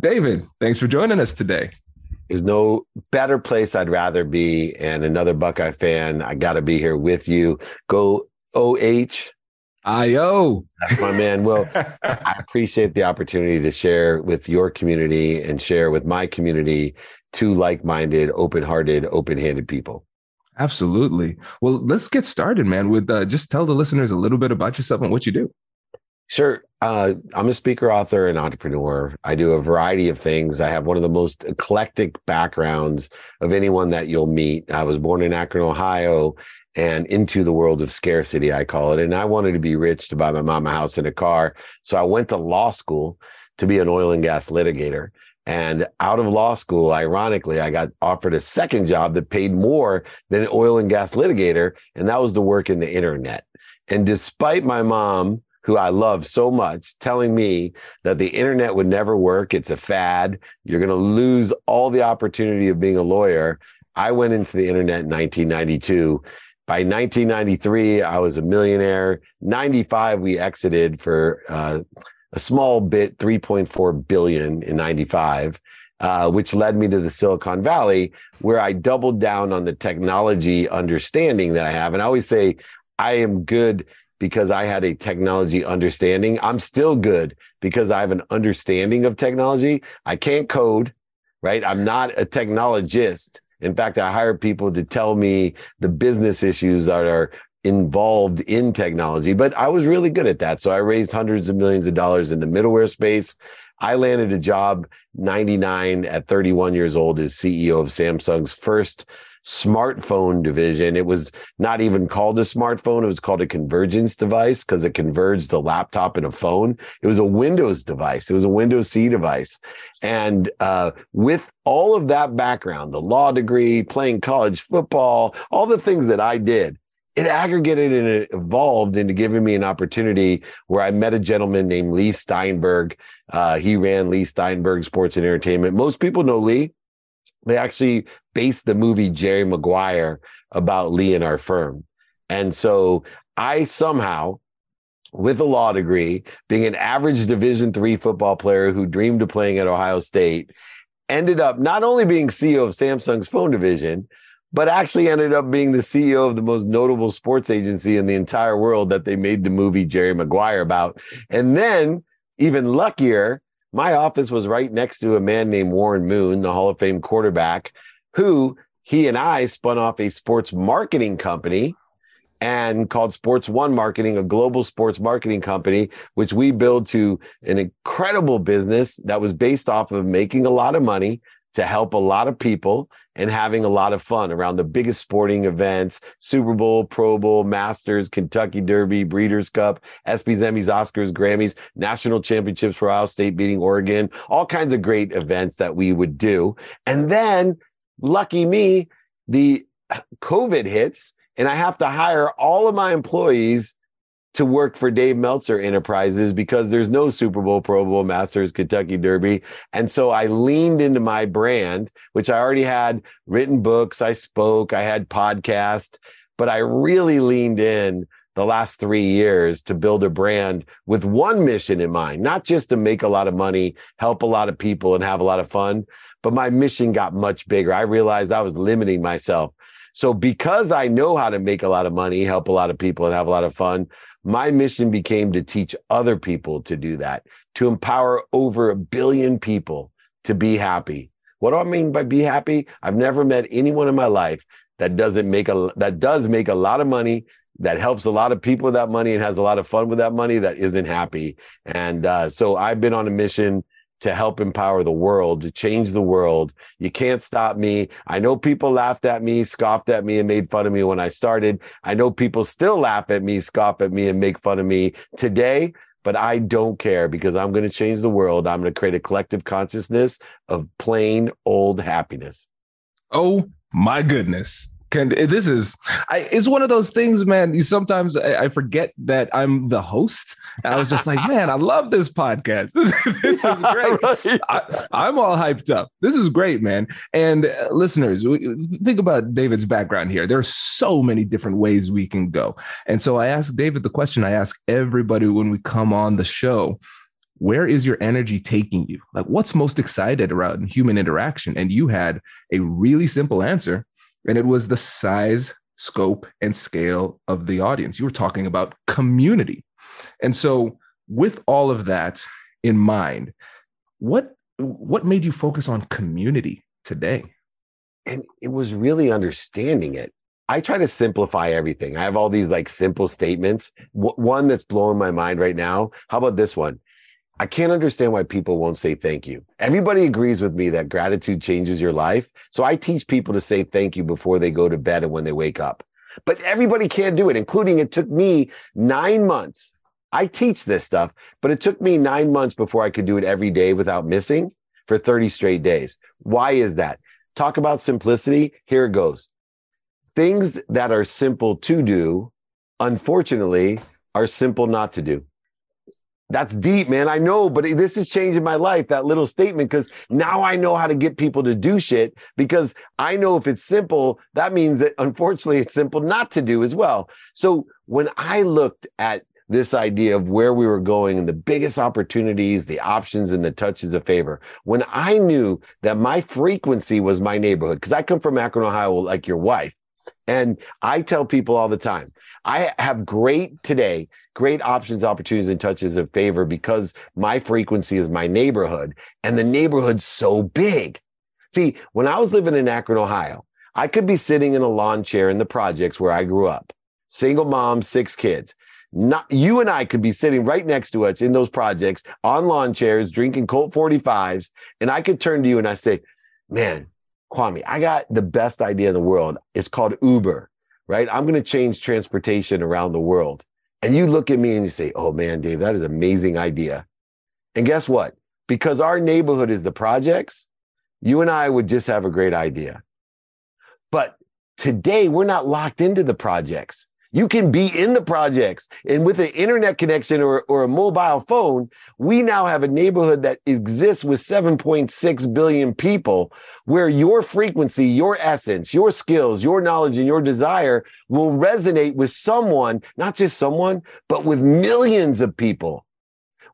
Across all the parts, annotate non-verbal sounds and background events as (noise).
David, thanks for joining us today. There's no better place I'd rather be. And another Buckeye fan, I got to be here with you. Go OH. IO. That's my man. Well, (laughs) I appreciate the opportunity to share with your community and share with my community two like minded, open hearted, open handed people. Absolutely. Well, let's get started, man, with uh, just tell the listeners a little bit about yourself and what you do. Sure. Uh, I'm a speaker, author, and entrepreneur. I do a variety of things. I have one of the most eclectic backgrounds of anyone that you'll meet. I was born in Akron, Ohio, and into the world of scarcity, I call it. And I wanted to be rich to buy my mom a house and a car. So I went to law school to be an oil and gas litigator. And out of law school, ironically, I got offered a second job that paid more than an oil and gas litigator. And that was to work in the internet. And despite my mom, who I love so much, telling me that the internet would never work. It's a fad. You're going to lose all the opportunity of being a lawyer. I went into the internet in 1992. By 1993, I was a millionaire. 95, we exited for uh, a small bit, 3.4 billion in 95. Uh, which led me to the Silicon Valley, where I doubled down on the technology understanding that I have. And I always say, I am good because I had a technology understanding. I'm still good because I have an understanding of technology. I can't code, right? I'm not a technologist. In fact, I hire people to tell me the business issues that are involved in technology, but I was really good at that. So I raised hundreds of millions of dollars in the middleware space. I landed a job 99 at 31 years old as CEO of Samsung's first smartphone division. It was not even called a smartphone. It was called a convergence device because it converged a laptop and a phone. It was a Windows device. It was a Windows CE device. And uh, with all of that background, the law degree, playing college football, all the things that I did, it aggregated and it evolved into giving me an opportunity where I met a gentleman named Leigh Steinberg. Uh, he ran Leigh Steinberg Sports and Entertainment. Most people know Leigh they actually based the movie Jerry Maguire about Leigh and our firm. And so I somehow, with a law degree, being an average Division three football player who dreamed of playing at Ohio State, ended up not only being CEO of Samsung's phone division, but actually ended up being the CEO of the most notable sports agency in the entire world that they made the movie Jerry Maguire about. And then, even luckier, my office was right next to a man named Warren Moon, the Hall of Fame quarterback, who he and I spun off a sports marketing company and called Sports One Marketing, a global sports marketing company, which we built to an incredible business that was based off of making a lot of money to help a lot of people and having a lot of fun around the biggest sporting events Super Bowl, Pro Bowl, Masters, Kentucky Derby, Breeders' Cup, ESPYs, Emmys, Oscars, Grammys, national championships for Ohio State beating Oregon, all kinds of great events that we would do. And then, lucky me, the COVID hits and I have to hire all of my employees to work for Dave Meltzer Enterprises because there's no Super Bowl, Pro Bowl, Masters, Kentucky Derby. And so I leaned into my brand, which I already had written books, I spoke, I had podcast, but I really leaned in the last three years to build a brand with one mission in mind, not just to make a lot of money, help a lot of people, and have a lot of fun, but my mission got much bigger. I realized I was limiting myself. So because I know how to make a lot of money, help a lot of people, and have a lot of fun, my mission became to teach other people to do that, to empower over a billion people to be happy. What do I mean by be happy? I've never met anyone in my life that doesn't make a that does make a lot of money that helps a lot of people with that money and has a lot of fun with that money that isn't happy. And uh, so I've been on a mission to help empower the world, to change the world. You can't stop me. I know people laughed at me, scoffed at me, and made fun of me when I started. I know people still laugh at me, scoff at me, and make fun of me today, but I don't care because I'm going to change the world. I'm going to create a collective consciousness of plain old happiness. Oh my goodness can this is I, it's one of those things man you sometimes I, I, forget that i'm the host. I was just like (laughs) man i love this podcast. This, (laughs) this is great. right. I, am all hyped up. This is great man. And uh, listeners think about david's background here. There's so many different ways we can go. And so i asked david the question i ask everybody when we come on the show. Where is your energy taking you? Like, what's most excited around human interaction? And you had a really simple answer and it was the size, scope, and scale of the audience. You were talking about community. And so, with all of that in mind, what what made you focus on community today? And it was really understanding it. I try to simplify everything. I have all these like simple statements. W- one that's blowing my mind right now. How about this one? I can't understand why people won't say thank you. Everybody agrees with me that gratitude changes your life. So I teach people to say thank you before they go to bed and when they wake up. But everybody can't do it, including it took me nine months. I teach this stuff, but it took me nine months before I could do it every day without missing for 30 straight days. Why is that? Talk about simplicity. Here it goes. Things that are simple to do, unfortunately, are simple not to do. That's deep, man. I know, but this is changing my life, that little statement, because now I know how to get people to do shit because I know if it's simple, that means that unfortunately it's simple not to do as well. So when I looked at this idea of where we were going and the biggest opportunities, the options, and the touches of favor. When I knew that my frequency was my neighborhood, because I come from Akron, Ohio, like your wife, and I tell people all the time, I have great today, great options, opportunities, and touches of favor because my frequency is my neighborhood and the neighborhood's so big. See, when I was living in Akron, Ohio, I could be sitting in a lawn chair in the projects where I grew up, single mom, six kids. Not you and I could be sitting right next to us in those projects on lawn chairs, drinking Colt 45s, and I could turn to you and I say, "Man, Kwame, I got the best idea in the world. It's called Uber, right? I'm going to change transportation around the world. And you look at me and you say, oh man, Dave, that is an amazing idea. And guess what? Because our neighborhood is the projects, you and I would just have a great idea. But today, we're not locked into the projects. You can be in the projects and with an internet connection or, or a mobile phone, we now have a neighborhood that exists with 7.6 billion people where your frequency, your essence, your skills, your knowledge, and your desire will resonate with someone, not just someone, but with millions of people.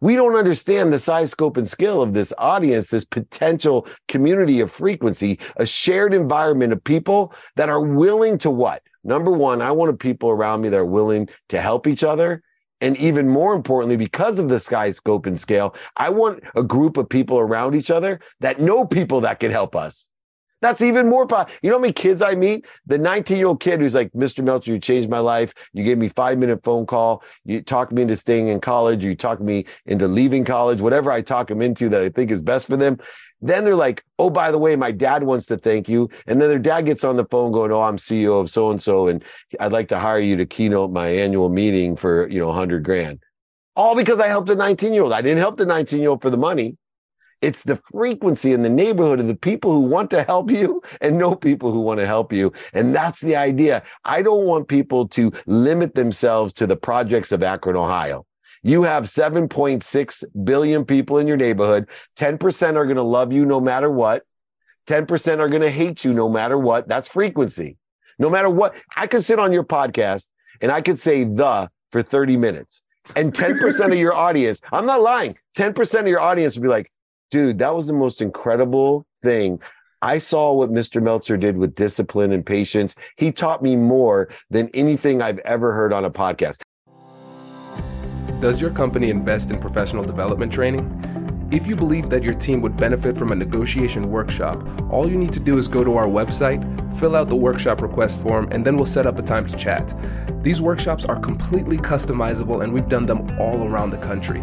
We don't understand the size, scope, and scale of this audience, this potential community of frequency, a shared environment of people that are willing to what? Number one, I wanted people around me that are willing to help each other. And even more importantly, because of the sky scope and scale, I want a group of people around each other that know people that can help us. That's even more. Po- you know how many kids I meet? The 19 year old kid who's like, Mr. Meltzer, you changed my life. You gave me five minute phone call. You talked me into staying in college. You talked me into leaving college, whatever I talk them into that I think is best for them. Then they're like, oh, by the way, my dad wants to thank you. And then their dad gets on the phone going, oh, I'm CEO of so and so, and I'd like to hire you to keynote my annual meeting for, you know, 100 grand. All because I helped a 19 year old. I didn't help the 19 year old for the money. It's the frequency in the neighborhood of the people who want to help you and know people who want to help you. And that's the idea. I don't want people to limit themselves to the projects of Akron, Ohio. You have 7.6 billion people in your neighborhood. 10% are going to love you no matter what. 10% are going to hate you no matter what. That's frequency. No matter what, I could sit on your podcast and I could say the for 30 minutes. And 10% of your (laughs) audience, I'm not lying, 10% of your audience would be like, dude, that was the most incredible thing. I saw what Mr. Meltzer did with discipline and patience. He taught me more than anything I've ever heard on a podcast. Does your company invest in professional development training? If you believe that your team would benefit from a negotiation workshop, all you need to do is go to our website, fill out the workshop request form, and then we'll set up a time to chat. These workshops are completely customizable and we've done them all around the country.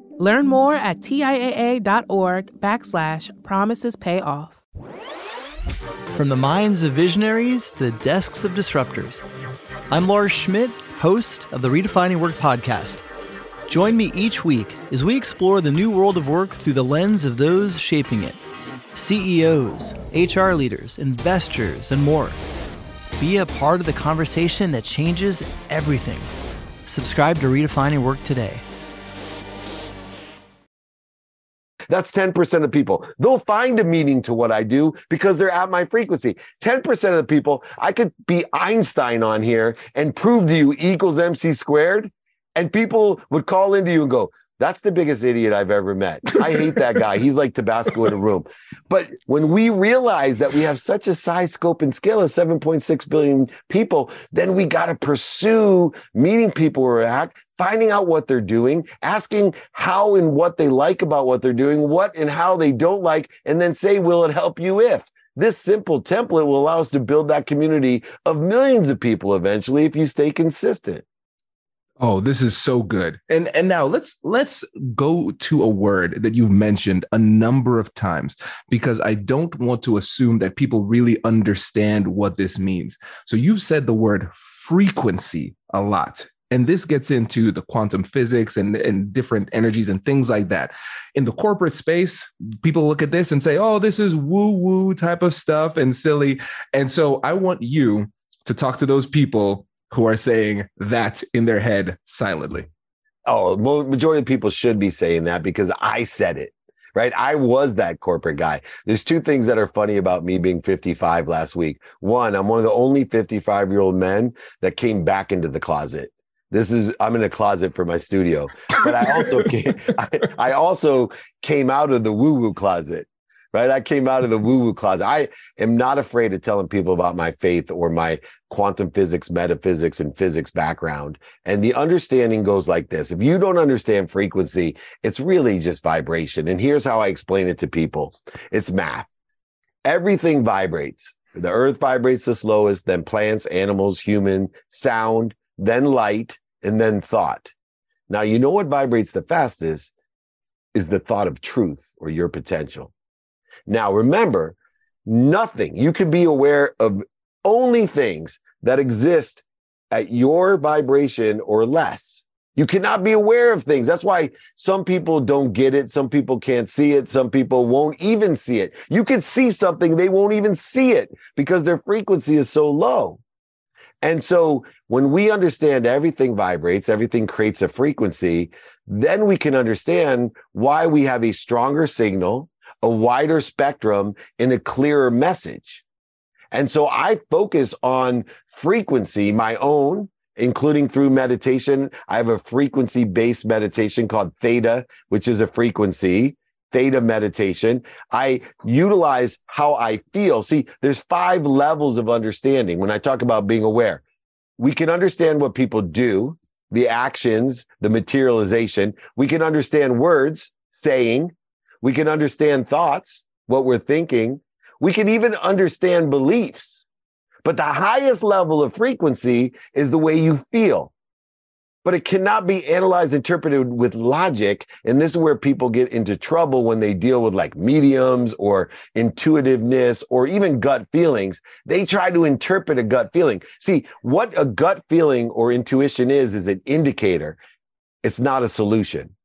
Learn more at TIAA.org backslash promises pay off. From the minds of visionaries to the desks of disruptors, I'm Lars Schmidt, host of the Redefining Work podcast. Join me each week as we explore the new world of work through the lens of those shaping it. CEOs, HR leaders, investors, and more. Be a part of the conversation that changes everything. Subscribe to Redefining Work today. That's 10% of people. They'll find a meaning to what I do because they're at my frequency. 10% of the people, I could be Einstein on here and prove to you E equals MC squared. And people would call into you and go, that's the biggest idiot I've ever met. I hate that guy. He's like Tabasco in a room. But when we realize that we have such a size, scope, and scale of 7.6 billion people, then we got to pursue meeting people where we're at, finding out what they're doing, asking how and what they like about what they're doing, what and how they don't like, and then say, will it help you if? This simple template will allow us to build that community of millions of people eventually if you stay consistent. Oh, this is so good. And and now let's let's go to a word that you've mentioned a number of times because I don't want to assume that people really understand what this means. So you've said the word frequency a lot. And this gets into the quantum physics and, and different energies and things like that. In the corporate space, people look at this and say, oh, this is woo woo type of stuff and silly. And so I want you to talk to those people who are saying that in their head silently. Oh, well, majority of people should be saying that because I said it, right? I was that corporate guy. There's two things that are funny about me being 55 last week. One, I'm one of the only 55 year old men that came back into the closet. This is I'm in a closet for my studio, but I also (laughs) came, I, I also came out of the woo woo closet right? I came out of the woo woo closet. I am not afraid of telling people about my faith or my quantum physics, metaphysics, and physics background. And the understanding goes like this if you don't understand frequency, it's really just vibration. And here's how I explain it to people it's math. Everything vibrates. The earth vibrates the slowest, then plants, animals, human, sound, then light, and then thought. Now, you know what vibrates the fastest is the thought of truth or your potential. Now, remember, nothing, you can be aware of only things that exist at your vibration or less. You cannot be aware of things. That's why some people don't get it. Some people can't see it. Some people won't even see it. You can see something, they won't even see it because their frequency is so low. And so when we understand everything vibrates, everything creates a frequency, then we can understand why we have a stronger signal a wider spectrum and a clearer message. And so I focus on frequency, my own, including through meditation. I have a frequency based meditation called theta, which is a frequency theta meditation. I utilize how I feel. See, there's five levels of understanding when I talk about being aware. We can understand what people do, the actions, the materialization. We can understand words, saying. We can understand thoughts, what we're thinking. We can even understand beliefs. But the highest level of frequency is the way you feel but it cannot be analyzed, interpreted with logic. And this is where people get into trouble when they deal with like mediums or intuitiveness or even gut feelings. They try to interpret a gut feeling. See, what a gut feeling or intuition is, is an indicator. It's not a solution.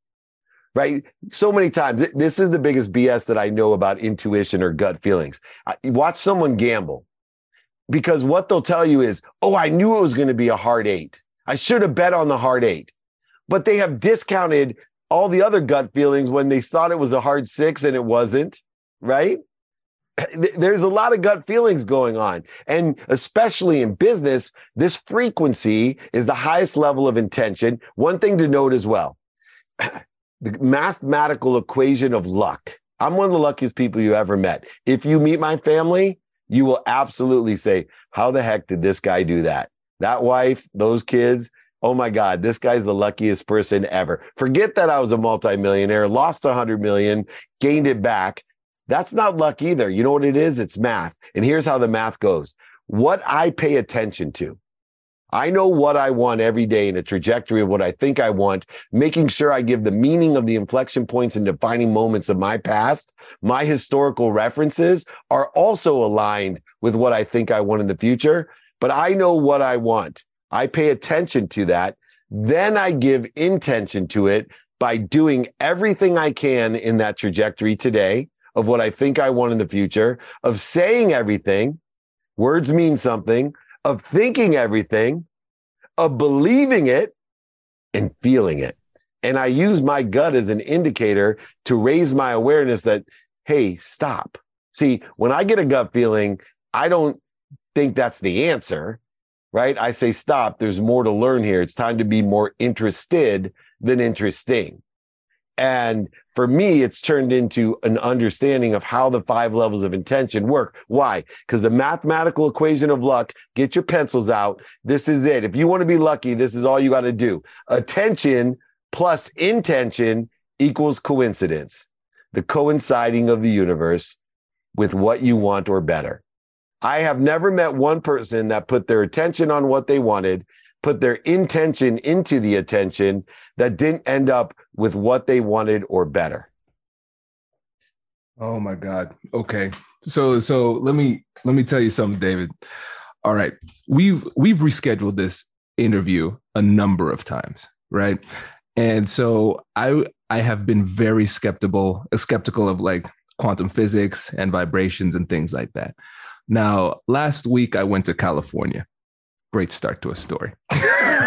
Right. So many times, this is the biggest BS that I know about intuition or gut feelings. Watch someone gamble because what they'll tell you is, Oh, I knew it was going to be a hard eight. I should have bet on the hard eight. But they have discounted all the other gut feelings when they thought it was a hard six and it wasn't, right? (clears throat) There's a lot of gut feelings going on. And especially in business, this frequency is the highest level of intention. One thing to note as well (clears throat) the mathematical equation of luck. I'm one of the luckiest people you ever met. If you meet my family, you will absolutely say, How the heck did this guy do that? that wife, those kids. Oh my God, this guy's the luckiest person ever. Forget that I was a multimillionaire, lost hundred million, gained it back. That's not luck either. You know what it is? It's math. And here's how the math goes. What I pay attention to. I know what I want every day in a trajectory of what I think I want, making sure I give the meaning of the inflection points and defining moments of my past. My historical references are also aligned with what I think I want in the future but I know what I want. I pay attention to that. Then I give intention to it by doing everything I can in that trajectory today of what I think I want in the future, of saying everything. Words mean something, of thinking everything, of believing it and feeling it. And I use my gut as an indicator to raise my awareness that, hey, stop. See, when I get a gut feeling, I don't think that's the answer, right? I say, stop, there's more to learn here. It's time to be more interested than interesting. And for me, it's turned into an understanding of how the five levels of intention work. Why? Because the mathematical equation of luck, get your pencils out. This is it. If you want to be lucky, this is all you got to do. Attention plus intention equals coincidence, the coinciding of the universe with what you want or better. I have never met one person that put their attention on what they wanted, put their intention into the attention that didn't end up with what they wanted or better. Oh my God. Okay. So so let me let me tell you something, David. All right. We've we've rescheduled this interview a number of times, right? And so I I have been very skeptical, skeptical of like quantum physics and vibrations and things like that. Now, last week I went to California. Great start to a story. (laughs)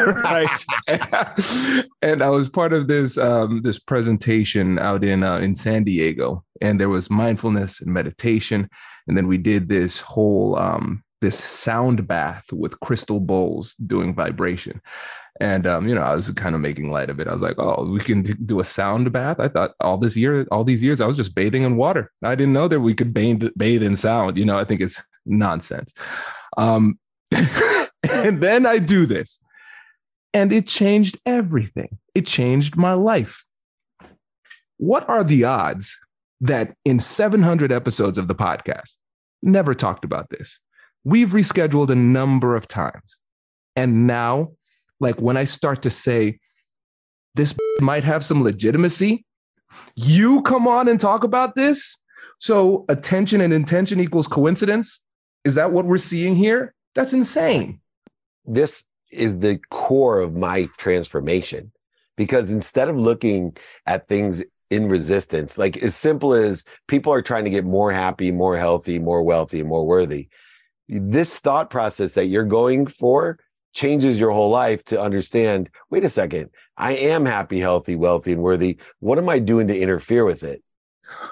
right. (laughs) and I was part of this um, this presentation out in uh, in San Diego, and there was mindfulness and meditation, and then we did this whole um, this sound bath with crystal bowls doing vibration. And um, you know, I was kind of making light of it. I was like, "Oh, we can do a sound bath." I thought all this year, all these years, I was just bathing in water. I didn't know that we could bathe, bathe in sound. You know, I think it's nonsense. Um, (laughs) (laughs) and then I do this, and it changed everything. It changed my life. What are the odds that in 700 episodes of the podcast, never talked about this? We've rescheduled a number of times. And now like when I start to say, this (laughs) might have some legitimacy, you come on and talk about this. So attention and intention equals coincidence. Is that what we're seeing here? That's insane. This is the core of my transformation because instead of looking at things in resistance, like as simple as people are trying to get more happy, more healthy, more wealthy, more worthy, this thought process that you're going for changes your whole life to understand wait a second, I am happy, healthy, wealthy, and worthy. What am I doing to interfere with it?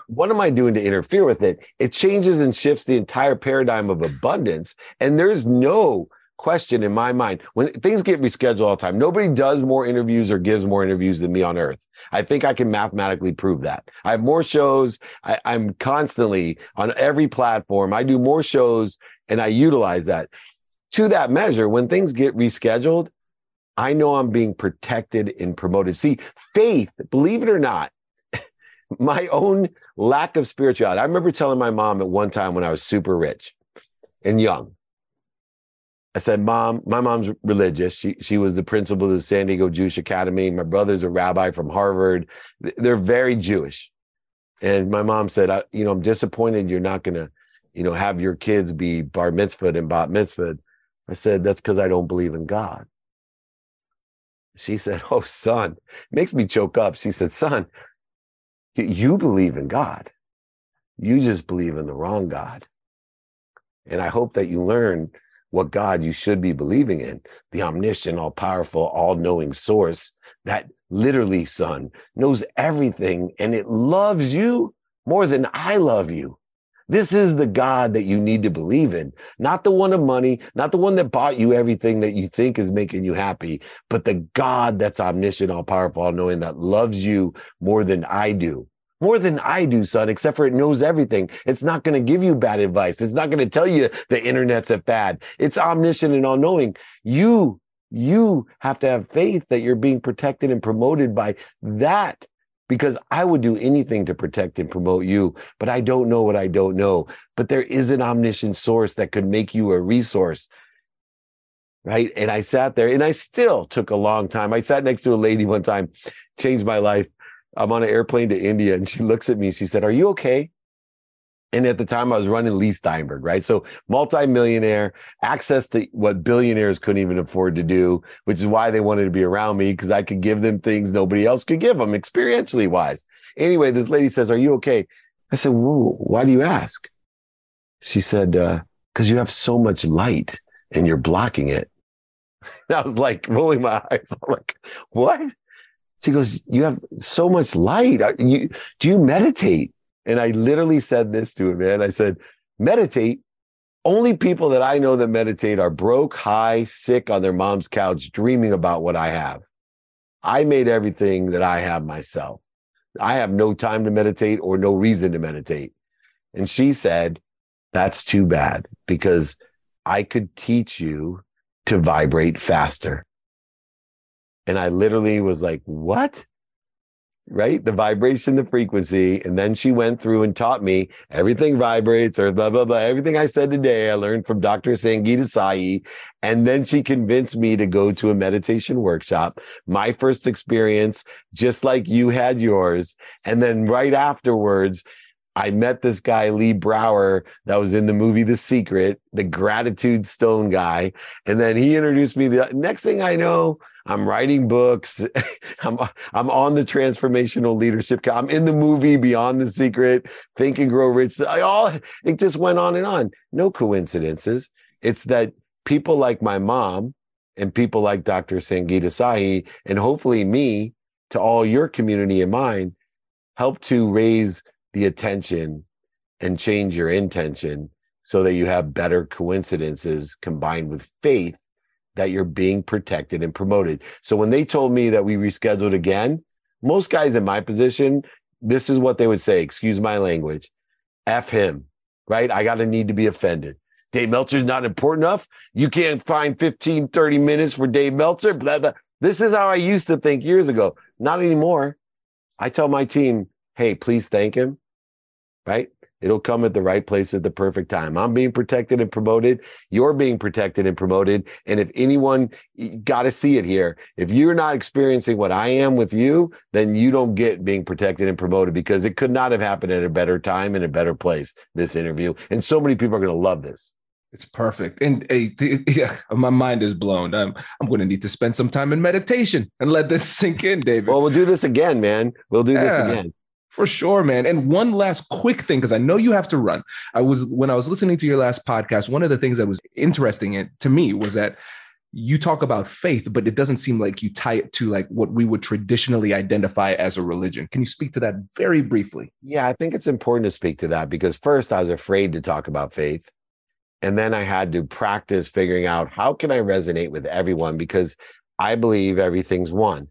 what am I doing to interfere with it? It changes and shifts the entire paradigm of abundance. And there's no question in my mind when things get rescheduled all the time. Nobody does more interviews or gives more interviews than me on earth. I think I can mathematically prove that. I have more shows. I, I'm constantly on every platform. I do more shows and I utilize that. To that measure, when things get rescheduled, I know I'm being protected and promoted. See, faith, believe it or not, (laughs) my own lack of spirituality. I remember telling my mom at one time when I was super rich and young, I said, Mom, my mom's religious. She she was the principal of the San Diego Jewish Academy. My brother's a rabbi from Harvard. They're very Jewish. And my mom said, I, you know, I'm disappointed you're not gonna, you know, have your kids be bar mitzvah and bat mitzvah. I said, that's because I don't believe in God. She said, Oh, son, makes me choke up. She said, Son, you believe in God. You just believe in the wrong God. And I hope that you learn what God you should be believing in the omniscient, all powerful, all knowing source that literally, son, knows everything and it loves you more than I love you. This is the God that you need to believe in, not the one of money, not the one that bought you everything that you think is making you happy, but the God that's omniscient, all powerful, all knowing that loves you more than I do more than I do, son, except for it knows everything. It's not going to give you bad advice. It's not going to tell you the internet's a fad. It's omniscient and all knowing. You, you have to have faith that you're being protected and promoted by that because I would do anything to protect and promote you, but I don't know what I don't know. But there is an omniscient source that could make you a resource. Right. And I sat there and I still took a long time. I sat next to a lady one time, changed my life I'm on an airplane to India and she (laughs) looks at me. She said, Are you okay? And at the time, I was running Leigh Steinberg, right? So, multimillionaire, access to what billionaires couldn't even afford to do, which is why they wanted to be around me because I could give them things nobody else could give them, experientially wise. Anyway, this lady says, Are you okay? I said, Why do you ask? She said, Because uh, you have so much light and you're blocking it. (laughs) And I was like rolling my eyes. (laughs) I'm like, What? She goes, You have so much light. You, do you meditate? And I literally said this to her, man. I said, Meditate. Only people that I know that meditate are broke, high, sick on their mom's couch, dreaming about what I have. I made everything that I have myself. I have no time to meditate or no reason to meditate. And she said, That's too bad because I could teach you to vibrate faster. And I literally was like, what? Right? The vibration, the frequency. And then she went through and taught me everything vibrates or blah, blah, blah. Everything I said today, I learned from Dr. Sangeeta Sahi. And then she convinced me to go to a meditation workshop. My first experience, just like you had yours. And then right afterwards, I met this guy, Lee Brower, that was in the movie The Secret, the gratitude stone guy. And then he introduced me. The next thing I know, I'm writing books. (laughs) I'm I'm on the transformational leadership. I'm in the movie Beyond the Secret, Think and Grow Rich. I all it just went on and on. No coincidences. It's that people like my mom and people like Dr. Sangeeta Sahi and hopefully me to all your community and mine, help to raise the attention and change your intention so that you have better coincidences combined with faith that you're being protected and promoted. So when they told me that we rescheduled again, most guys in my position, this is what they would say, excuse my language, F him, right? I got to need to be offended. Dave Meltzer's not important enough. You can't find 15, 30 minutes for Dave Meltzer. Blah, blah. This is how I used to think years ago. Not anymore. I tell my team, hey, please thank him, right? It'll come at the right place at the perfect time. I'm being protected and promoted. You're being protected and promoted. And if anyone got to see it here, if you're not experiencing what I am with you, then you don't get being protected and promoted because it could not have happened at a better time in a better place, this interview. And so many people are going to love this. It's perfect. And (laughs) yeah, my mind is blown. I'm, I'm going to need to spend some time in meditation and let this (laughs) sink in, David. Well, we'll do this again, man. We'll do yeah. this again. For sure, man. And one last quick thing, because I know you have to run. I was when I was listening to your last podcast, one of the things that was interesting to me was that you talk about faith, but it doesn't seem like you tie it to like what we would traditionally identify as a religion. Can you speak to that very briefly? Yeah, I think it's important to speak to that because first I was afraid to talk about faith. And then I had to practice figuring out how can I resonate with everyone because I believe everything's one.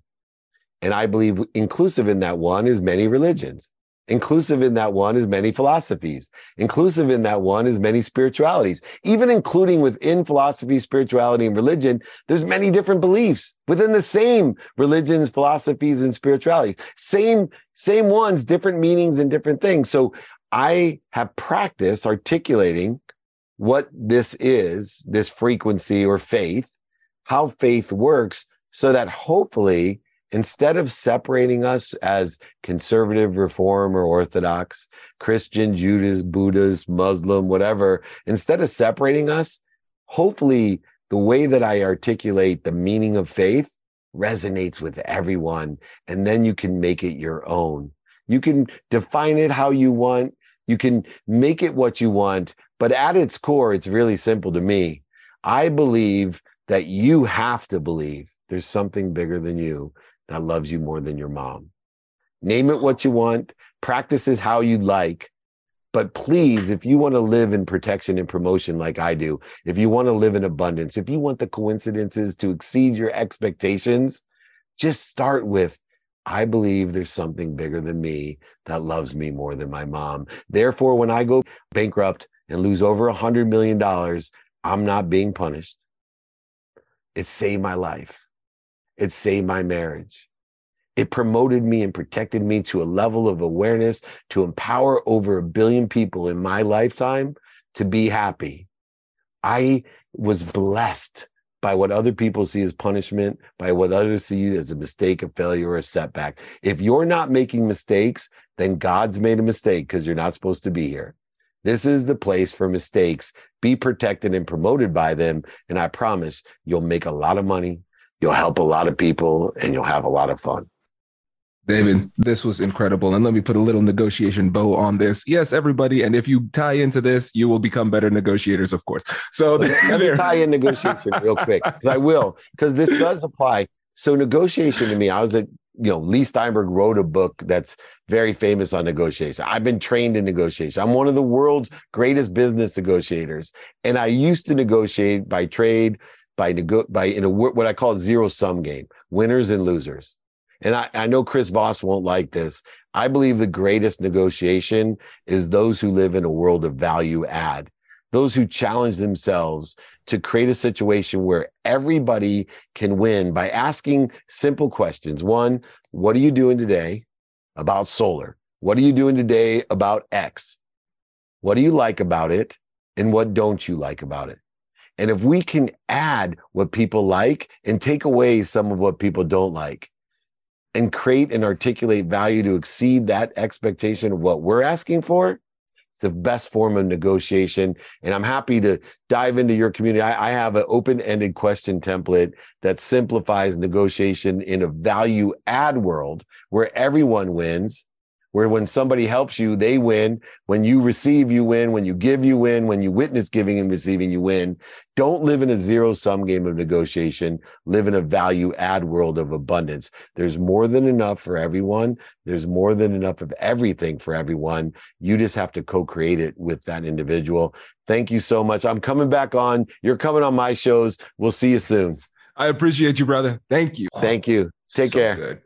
And I believe inclusive in that one is many religions. Inclusive in that one is many philosophies. Inclusive in that one is many spiritualities. Even including within philosophy, spirituality, and religion, there's many different beliefs within the same religions, philosophies, and spiritualities. Same, same ones, different meanings and different things. So I have practiced articulating what this is, this frequency or faith, how faith works, so that hopefully instead of separating us as conservative, reform, or orthodox, Christian, Judas, Buddhist, Muslim, whatever, instead of separating us, hopefully the way that I articulate the meaning of faith resonates with everyone. And then you can make it your own. You can define it how you want. You can make it what you want. But at its core, it's really simple to me. I believe that you have to believe there's something bigger than you that loves you more than your mom. Name it what you want, practice it how you'd like. But please, if you want to live in protection and promotion like I do, if you want to live in abundance, if you want the coincidences to exceed your expectations, just start with I believe there's something bigger than me that loves me more than my mom. Therefore, when I go bankrupt and lose over a hundred million dollars, I'm not being punished. It saved my life. It saved my marriage. It promoted me and protected me to a level of awareness to empower over a billion people in my lifetime to be happy. I was blessed by what other people see as punishment, by what others see as a mistake, a failure, or a setback. If you're not making mistakes, then God's made a mistake because you're not supposed to be here. This is the place for mistakes. Be protected and promoted by them. And I promise you'll make a lot of money, You'll help a lot of people and you'll have a lot of fun. David, this was incredible. And let me put a little negotiation bow on this. Yes, everybody. And if you tie into this, you will become better negotiators, of course. So let me (laughs) tie in negotiation real quick I will, because this does apply. So negotiation to me, I was at, you know, Leigh Steinberg wrote a book that's very famous on negotiation. I've been trained in negotiation. I'm one of the world's greatest business negotiators. And I used to negotiate by trade, by nego- by in a what I call zero sum game, winners and losers. And I, I know Chris Voss won't like this. I believe the greatest negotiation is those who live in a world of value add, those who challenge themselves to create a situation where everybody can win by asking simple questions. One, what are you doing today about solar? What are you doing today about X? What do you like about it? And what don't you like about it? And if we can add what people like and take away some of what people don't like and create and articulate value to exceed that expectation of what we're asking for, it's the best form of negotiation. And I'm happy to dive into your community. I, I have an open ended question template that simplifies negotiation in a value add world where everyone wins where when somebody helps you, they win. When you receive, you win. When you give, you win. When you witness giving and receiving, you win. Don't live in a zero sum game of negotiation. Live in a value add world of abundance. There's more than enough for everyone. There's more than enough of everything for everyone. You just have to co create it with that individual. Thank you so much. I'm coming back on. You're coming on my shows. We'll see you soon. I appreciate you, brother. Thank you. Thank you. Take so care. Good.